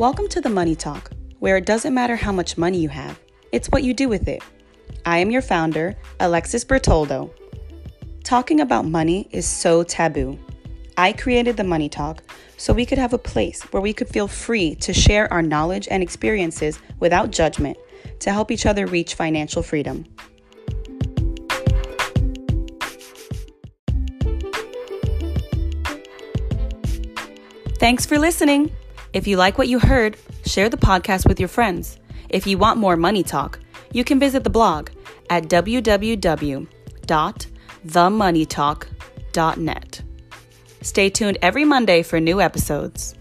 Welcome to the Money Talk, where it doesn't matter how much money you have, it's what you do with it. I am your founder, Alexis Bertoldo. Talking about money is so taboo. I created the Money Talk so we could have a place where we could feel free to share our knowledge and experiences without judgment to help each other reach financial freedom. Thanks for listening. If you like what you heard, share the podcast with your friends. If you want more money talk, you can visit the blog at www.themoneytalk.net. Stay tuned every Monday for new episodes.